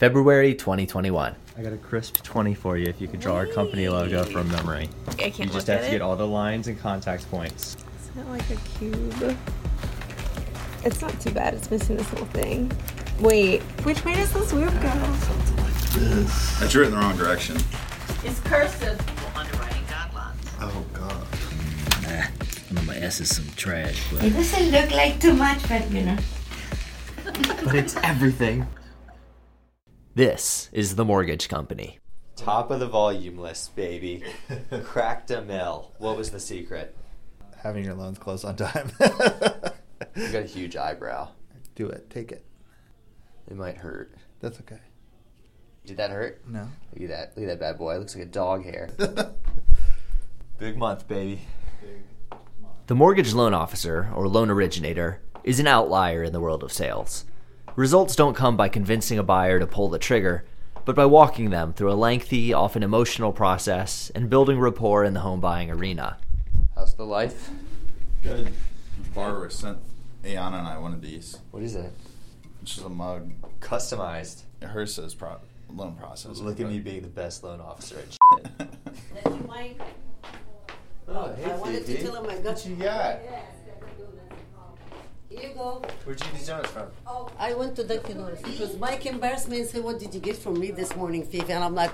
February 2021. I got a crisp 20 for you if you could draw our company logo from memory. I can't You just look have at to it. get all the lines and contact points. It's not like a cube. It's not too bad. It's missing this little thing. Wait, which way does this wheel go? I drew it in the wrong direction. It's cursive underwriting guidelines. Oh god. Nah, my ass is some trash, but It doesn't look like too much, but you know. But it's everything. This is the mortgage company. Top of the volume list, baby. Cracked a mill. What was the secret? Having your loans closed on time. You got a huge eyebrow. Do it. Take it. It might hurt. That's okay. Did that hurt? No. Look at that. Look at that bad boy. It looks like a dog hair. Big month, baby. Big month. The mortgage loan officer, or loan originator, is an outlier in the world of sales. Results don't come by convincing a buyer to pull the trigger, but by walking them through a lengthy, often emotional process and building rapport in the home buying arena. How's the life? Good. Borrower sent Ayana and I one of these. What is it? It's just a mug. Customized. Hers says pro- loan process. Look at me being the best loan officer at shit. That you might. Oh, I wanted to tell him I got you got? Here you go. Where'd you get these donuts from? Oh, I went to Dunkin' Donuts because Mike embarrassed me and said, "What did you get from me this morning, Fifi?" And I'm like,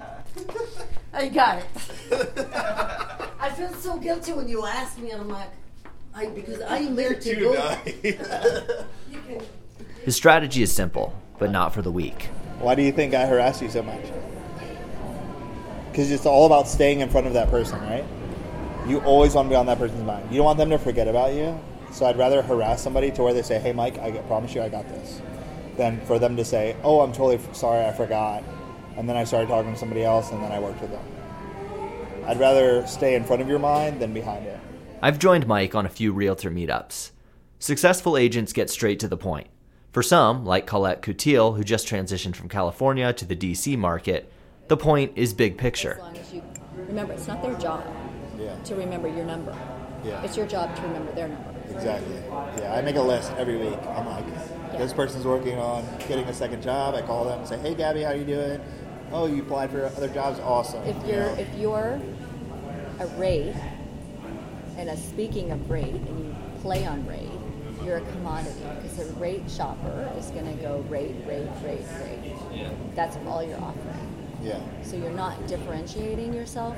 "I got it." I feel so guilty when you ask me, and I'm like, "I because I am there to go." His strategy is simple, but not for the weak. Why do you think I harass you so much? Because it's all about staying in front of that person, right? You always want to be on that person's mind. You don't want them to forget about you. So I'd rather harass somebody to where they say, "Hey, Mike, I promise you, I got this," than for them to say, "Oh, I'm totally sorry, I forgot," and then I started talking to somebody else, and then I worked with them. I'd rather stay in front of your mind than behind it. I've joined Mike on a few realtor meetups. Successful agents get straight to the point. For some, like Colette Coutil, who just transitioned from California to the DC market, the point is big picture. As long as you remember, it's not their job Yeah. to remember your number. Yeah. It's your job to remember their number. Exactly. Yeah, I make a list every week. I'm like, this person's working on getting a second job. I call them and say, hey, Gabby, how you doing? Oh, you applied for other jobs? Awesome. If You you're know? if you're a rate, and a speaking of rate, and you play on rate, you're a commodity because a rate shopper is going to go rate, rate, rate, rate. That's all you're offering. yeah. So you're not differentiating yourself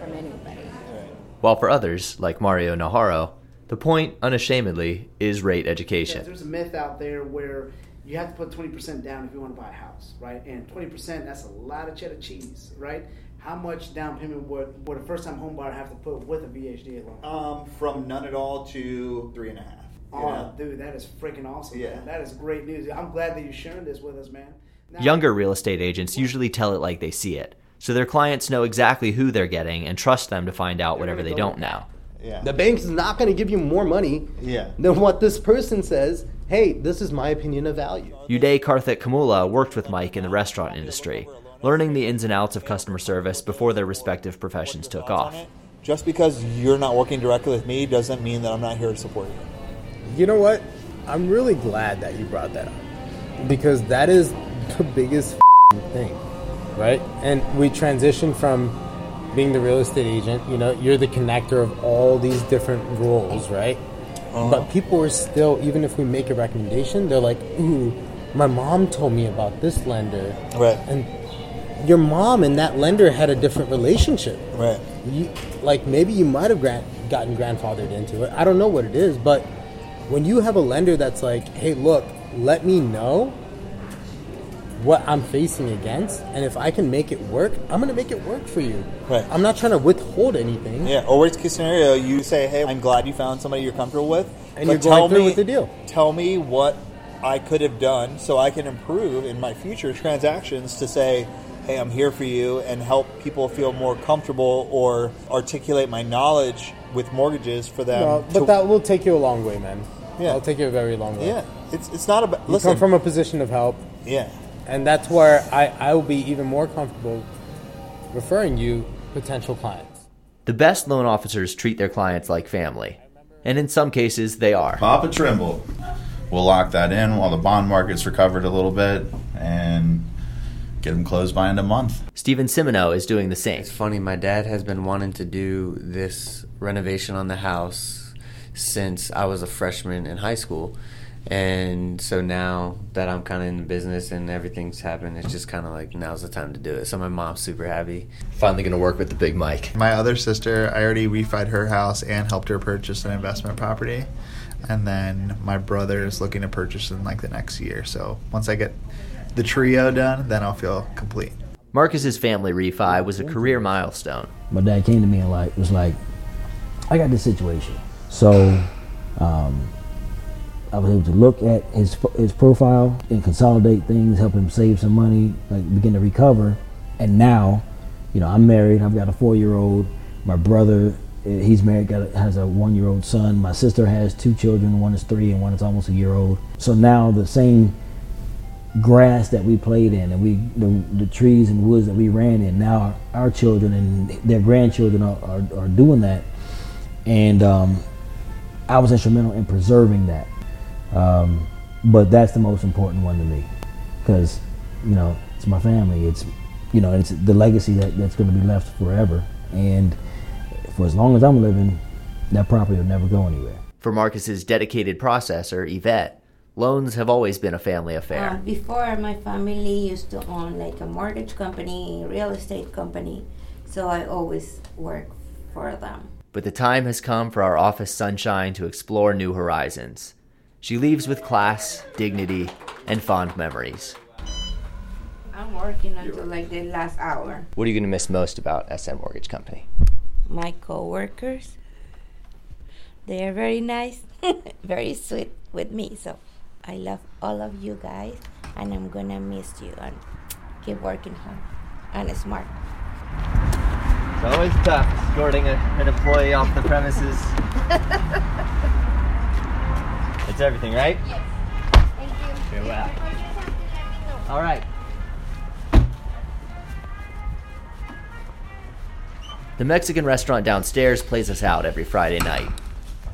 from anybody. While for others, like Mario Naharo, the point, unashamedly, is rate education. There's a myth out there where you have to put 20% down if you want to buy a house, right? And 20%, that's a lot of cheddar cheese, right? How much down payment would, would a first time home buyer have to put with a VHD loan? Um, from none at all to three and a half. Oh, know? dude, that is freaking awesome. Yeah. Man. That is great news. I'm glad that you're sharing this with us, man. Now- Younger real estate agents usually tell it like they see it, so their clients know exactly who they're getting and trust them to find out whatever they don't know. Yeah. The bank's not going to give you more money Yeah. than what this person says. Hey, this is my opinion of value. Uday Karthik Kamula worked with Mike in the restaurant industry, learning the ins and outs of customer service before their respective professions took off. Just because you're not working directly with me doesn't mean that I'm not here to support you. You know what? I'm really glad that you brought that up because that is the biggest thing, right? And we transition from being the real estate agent, you know, you're the connector of all these different roles, right? Uh-huh. But people are still, even if we make a recommendation, they're like, ooh, my mom told me about this lender. Right. And your mom and that lender had a different relationship. Right. You, like maybe you might have grant, gotten grandfathered into it. I don't know what it is, but when you have a lender that's like, hey, look, let me know what I'm facing against, and if I can make it work, I'm gonna make it work for you. Right. I'm not trying to withhold anything. Yeah. Or worst case scenario, you say, "Hey, I'm glad you found somebody you're comfortable with," And you're going tell through me, with the deal. Tell me what I could have done so I can improve in my future transactions to say, "Hey, I'm here for you," and help people feel more comfortable or articulate my knowledge with mortgages for them. No, but to- that will take you a long way, man. Yeah. It'll take you a very long way. yeah, it's it's not about. You Listen, come from a position of help. Yeah. And that's where I, I will be even more comfortable referring you potential clients. The best loan officers treat their clients like family, and in some cases, they are. Papa Trimble. we'll lock that in while the bond market's recovered a little bit and get them closed by end of month. Stephen Simoneau is doing the same. It's funny, my dad has been wanting to do this renovation on the house since I was a freshman in high school. And so now that I'm kind of in the business and everything's happened, it's just kind of like now's the time to do it. So my mom's super happy. Finally going to work with the big Mike. My other sister, I already refied her house and helped her purchase an investment property. And then my brother is looking to purchase in like the next year. So once I get the trio done, then I'll feel complete. Marcus's family refi was a career milestone. My dad came to me and like was like, I got this situation. So um, I was able to look at his his profile and consolidate things, help him save some money, like begin to recover. And now, you know, I'm married. I've got a four year old. My brother, eh, he's married, got a, has a one year old son. My sister has two children. One is three, and one is almost a year old. So now the same grass that we played in, and we the, the trees and woods that we ran in. Now our, our children and their grandchildren are, are, are doing that, and um, I was instrumental in preserving that. Um, but that's the most important one to me because, you know, it's my family. It's, you know, it's the legacy that, that's going to be left forever. And for as long as I'm living, that property will never go anywhere. For Marcus's dedicated processor, Yvette, loans have always been a family affair. Uh, before, my family used to own like a mortgage company, real estate company, so I always work for them. But the time has come for our office sunshine to explore new horizons. She leaves with class, dignity, and fond memories. I'm working until like the last hour. What are you going to miss most about SN Mortgage Company? My coworkers, they are very nice, very sweet with me. So I love all of you guys, and I'm gonna miss you and keep working hard and smart. It's always tough escorting a, an employee off the premises. it's everything, right? Yes. Thank you. You're well. All right. The Mexican restaurant downstairs plays us out every Friday night.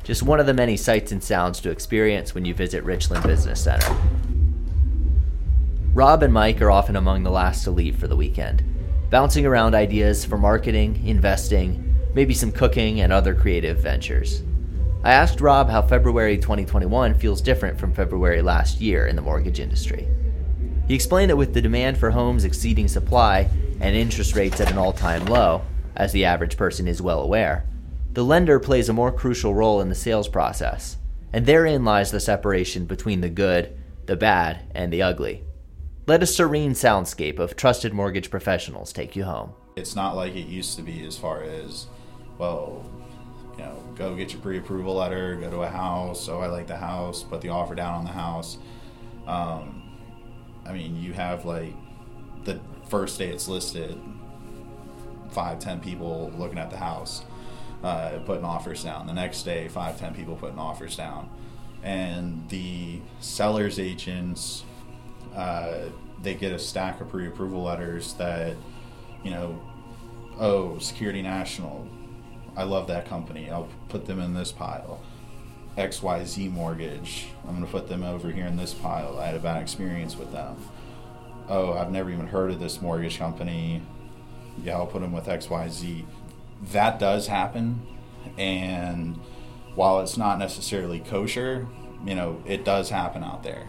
Just one of the many sights and sounds to experience when you visit Richland Business Center. Rob and Mike are often among the last to leave for the weekend, bouncing around ideas for marketing, investing, maybe some cooking, and other creative ventures. I asked Rob how February 2021 feels different from February last year in the mortgage industry. He explained that with the demand for homes exceeding supply and interest rates at an all time low, as the average person is well aware, the lender plays a more crucial role in the sales process, and therein lies the separation between the good, the bad, and the ugly. Let a serene soundscape of trusted mortgage professionals take you home. It's not like it used to be as far as, well, you know, go get your pre-approval letter, go to a house. Oh, I like the house, put the offer down on the house. Um, I mean, you have like the first day it's listed, five, ten people looking at the house, uh, putting offers down. The next day, five, ten people putting offers down, and the seller's agents, uh, they get a stack of pre-approval letters that, you know, oh, Security National, I love that company. I'll put them in this pile. XYZ Mortgage, I'm going to put them over here in this pile. I had a bad experience with them. Oh, I've never even heard of this mortgage company. Yeah, I'll put them with XYZ. That does happen. And while it's not necessarily kosher, you know, it does happen out there.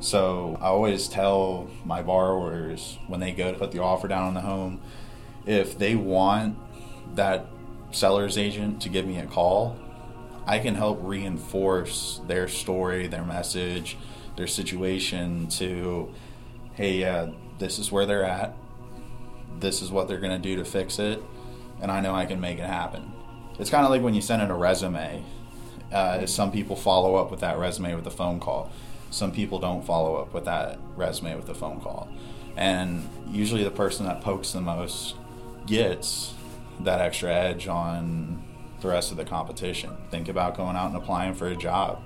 So I always tell my borrowers when they go to put the offer down on the home, if they want that seller's agent to give me a call, I can help reinforce their story, their message, their situation to, hey, yeah, this is where they're at. This is what they're going to do to fix it. And I know I can make it happen. It's kind of like when you send in a resume. Uh, some people follow up with that resume with a phone call. Some people don't follow up with that resume with a phone call. And usually the person that pokes the most gets that extra edge on the rest of the competition. Think about going out and applying for a job.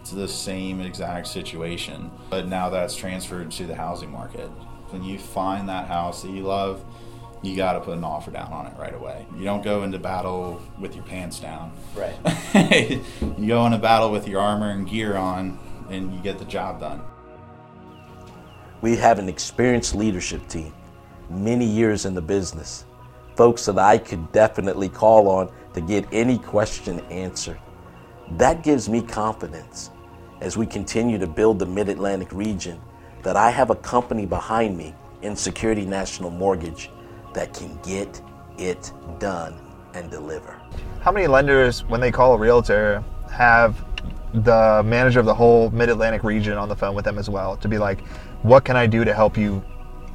It's the same exact situation, but now that's transferred to the housing market. When you find that house that you love, you got to put an offer down on it right away. You don't go into battle with your pants down. Right. you go into battle with your armor and gear on and you get the job done. We have an experienced leadership team, many years in the business, folks that I could definitely call on to get any question answered. That gives me confidence as we continue to build the Mid Atlantic region that I have a company behind me in Security National Mortgage that can get it done and deliver. How many lenders, when they call a realtor, have the manager of the whole Mid Atlantic region on the phone with them as well to be like, what can I do to help you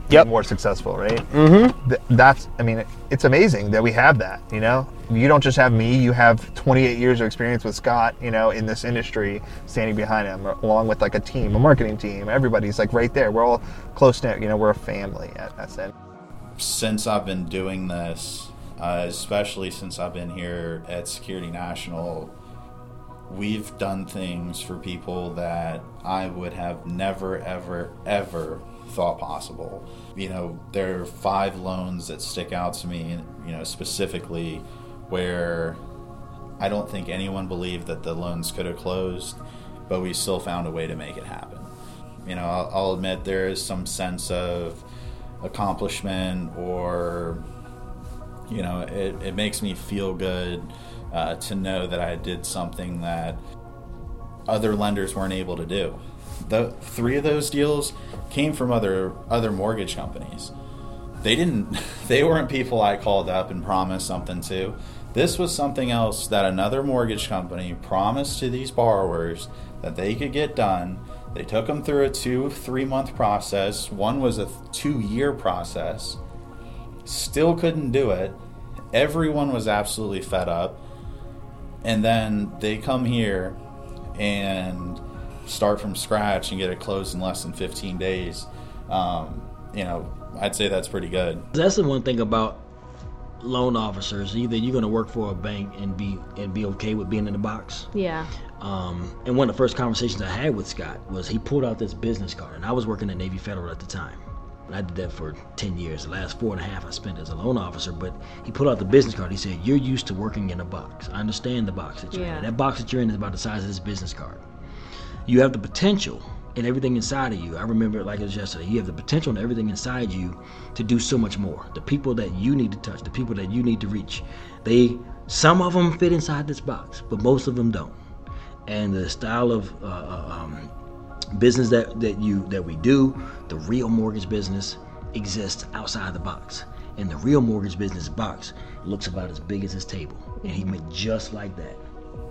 get more successful, right? Mm-hmm. Th- that's, I mean, it's amazing that we have that, you know? You don't just have me, you have 28 years of experience with Scott, you know, in this industry standing behind him, along with like a team, a marketing team. Everybody's like right there. We're all close knit, you know, we're a family at SN. Since I've been doing this, uh, especially since I've been here at Security National, we've done things for people that I would have never, ever, ever thought possible. You know, there are five loans that stick out to me, you know, specifically where I don't think anyone believed that the loans could have closed, but we still found a way to make it happen. You know, I'll, I'll admit there is some sense of accomplishment or, you know, it, it makes me feel good uh, to know that I did something that other lenders weren't able to do. The three of those deals came from other other mortgage companies. They didn't they weren't people I called up and promised something to. This was something else that another mortgage company promised to these borrowers that they could get done. They took them through a 2 3 month process. One was a 2 year process. Still couldn't do it. Everyone was absolutely fed up. And then they come here and start from scratch and get it closed in less than 15 days, um, you know, I'd say that's pretty good. That's the one thing about loan officers. Either you're going to work for a bank and be and be okay with being in the box. Yeah. Um, and one of the first conversations I had with Scott was he pulled out this business card, and I was working at Navy Federal at the time. And I did that for 10 years. The last four and a half I spent as a loan officer. But he pulled out the business card. He said, You're used to working in a box. I understand the box that you're Yeah. in. That box that you're in is about the size of this business card. You have the potential and everything inside of you. I remember it like it was yesterday. You have the potential and everything inside you to do so much more. The people that you need to touch, the people that you need to reach, they some of them fit inside this box, but most of them don't. And the style of uh, uh, um, business that, that you that we do, the real mortgage business exists outside the box. And the real mortgage business box looks about as big as this table. And he made just like that.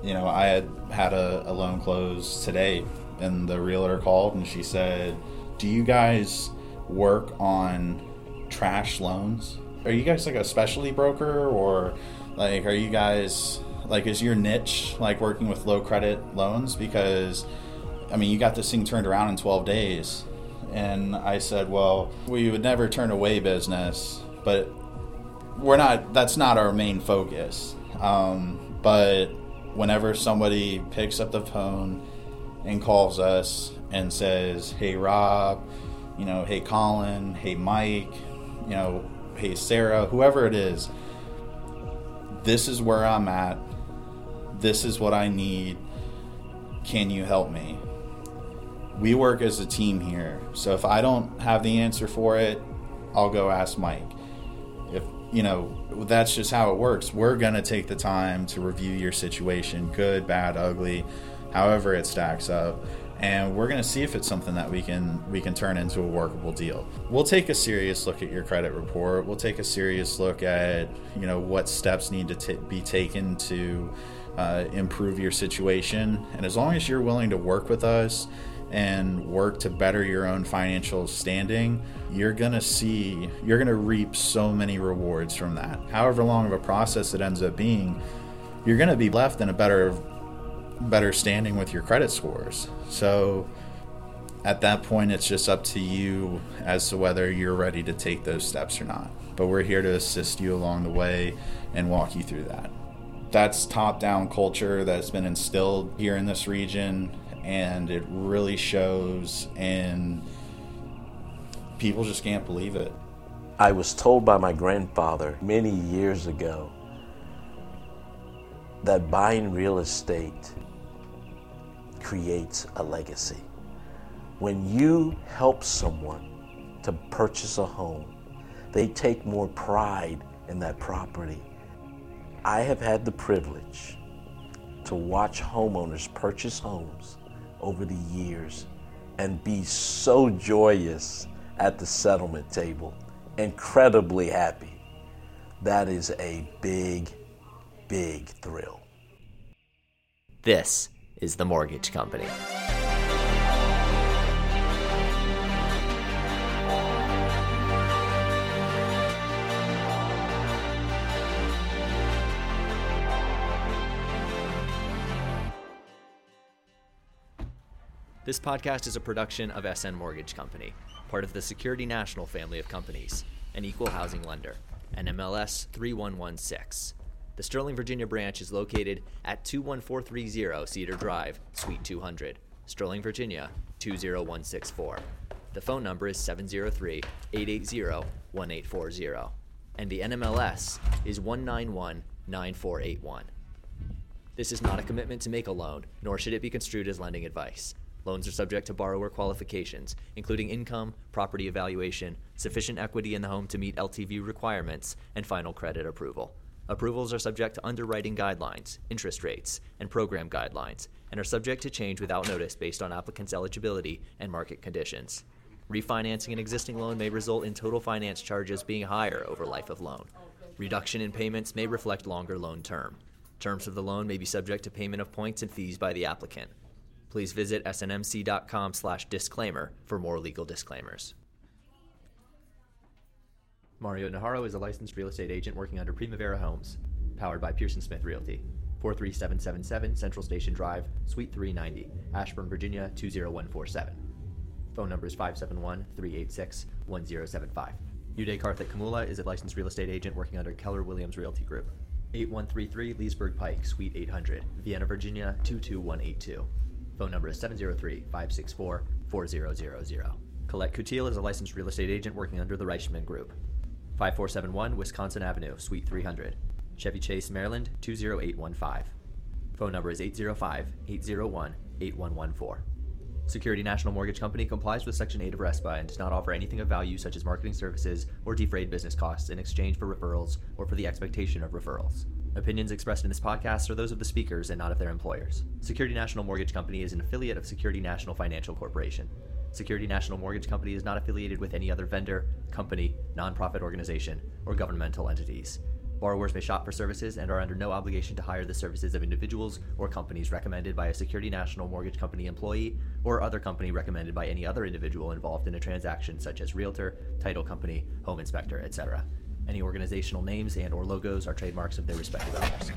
You know, I had had a, a loan close today, and the realtor called and she said, Do you guys work on trash loans? Are you guys like a specialty broker, or like, are you guys like, is your niche like working with low credit loans? Because, I mean, you got this thing turned around in 12 days. And I said, Well, we would never turn away business, but we're not that's not our main focus um, but whenever somebody picks up the phone and calls us and says hey rob you know hey colin hey mike you know hey sarah whoever it is this is where i'm at. This is what i need. Can you help me? We work as a team here so if i don't have the answer for it i'll go ask mike you know that's just how it works. We're going to take the time to review your situation good bad ugly however it stacks up and we're going to see if it's something that we can we can turn into a workable deal. We'll take a serious look at your credit report. We'll take a serious look at you know what steps need to ta be taken to uh, improve your situation and as long as you're willing to work with us and work to better your own financial standing, you're gonna see, you're gonna reap so many rewards from that. However long of a process it ends up being, you're gonna be left in a better, better standing with your credit scores. So at that point, it's just up to you as to whether you're ready to take those steps or not. But we're here to assist you along the way and walk you through that. That's top down culture that's been instilled here in this region and it really shows and people just can't believe it I was told by my grandfather many years ago that buying real estate creates a legacy. When you help someone to purchase a home, they take more pride in that property. I have had the privilege to watch homeowners purchase homes over the years and be so joyous at the settlement table, incredibly happy. That is a big, big thrill. This is the Mortgage Company. This podcast is a production of SN Mortgage Company, part of the Security National family of companies, an equal housing lender, NMLS 3116. The Sterling, Virginia branch is located at 21430 Cedar Drive, Suite 200, Sterling, Virginia 20164. The phone number is 703 880 1840, and the NMLS is 191 9481. This is not a commitment to make a loan, nor should it be construed as lending advice. Loans are subject to borrower qualifications, including income, property evaluation, sufficient equity in the home to meet LTV requirements, and final credit approval. Approvals are subject to underwriting guidelines, interest rates, and program guidelines, and are subject to change without notice based on applicants' eligibility and market conditions. Refinancing an existing loan may result in total finance charges being higher over life of loan. Reduction in payments may reflect longer loan term. Terms of the loan may be subject to payment of points and fees by the applicant. Please visit snmc.com slash disclaimer for more legal disclaimers. Mario Naharo is a licensed real estate agent working under Primavera Homes, powered by Pearson Smith Realty. 43777 Central Station Drive, Suite 390, Ashburn, Virginia 20147. Phone number is 571 386 1075. Uday Karthik Kamula is a licensed real estate agent working under Keller Williams Realty Group. 8133 Leesburg Pike, Suite 800, Vienna, Virginia 22182. Phone number is 703 564 4000. Colette Coutil is a licensed real estate agent working under the Reichman Group. 5471 Wisconsin Avenue, Suite 300, Chevy Chase, Maryland 20815. Phone number is 805 801 8114. Security National Mortgage Company complies with Section 8 of RESPA and does not offer anything of value such as marketing services or defrayed business costs in exchange for referrals or for the expectation of referrals. Opinions expressed in this podcast are those of the speakers and not of their employers. Security National Mortgage Company is an affiliate of Security National Financial Corporation. Security National Mortgage Company is not affiliated with any other vendor, company, nonprofit organization, or governmental entities. Borrowers may shop for services and are under no obligation to hire the services of individuals or companies recommended by a Security National Mortgage Company employee or other company recommended by any other individual involved in a transaction such as realtor, title company, home inspector, etc. Any organizational names and/or logos are trademarks of their respective owners.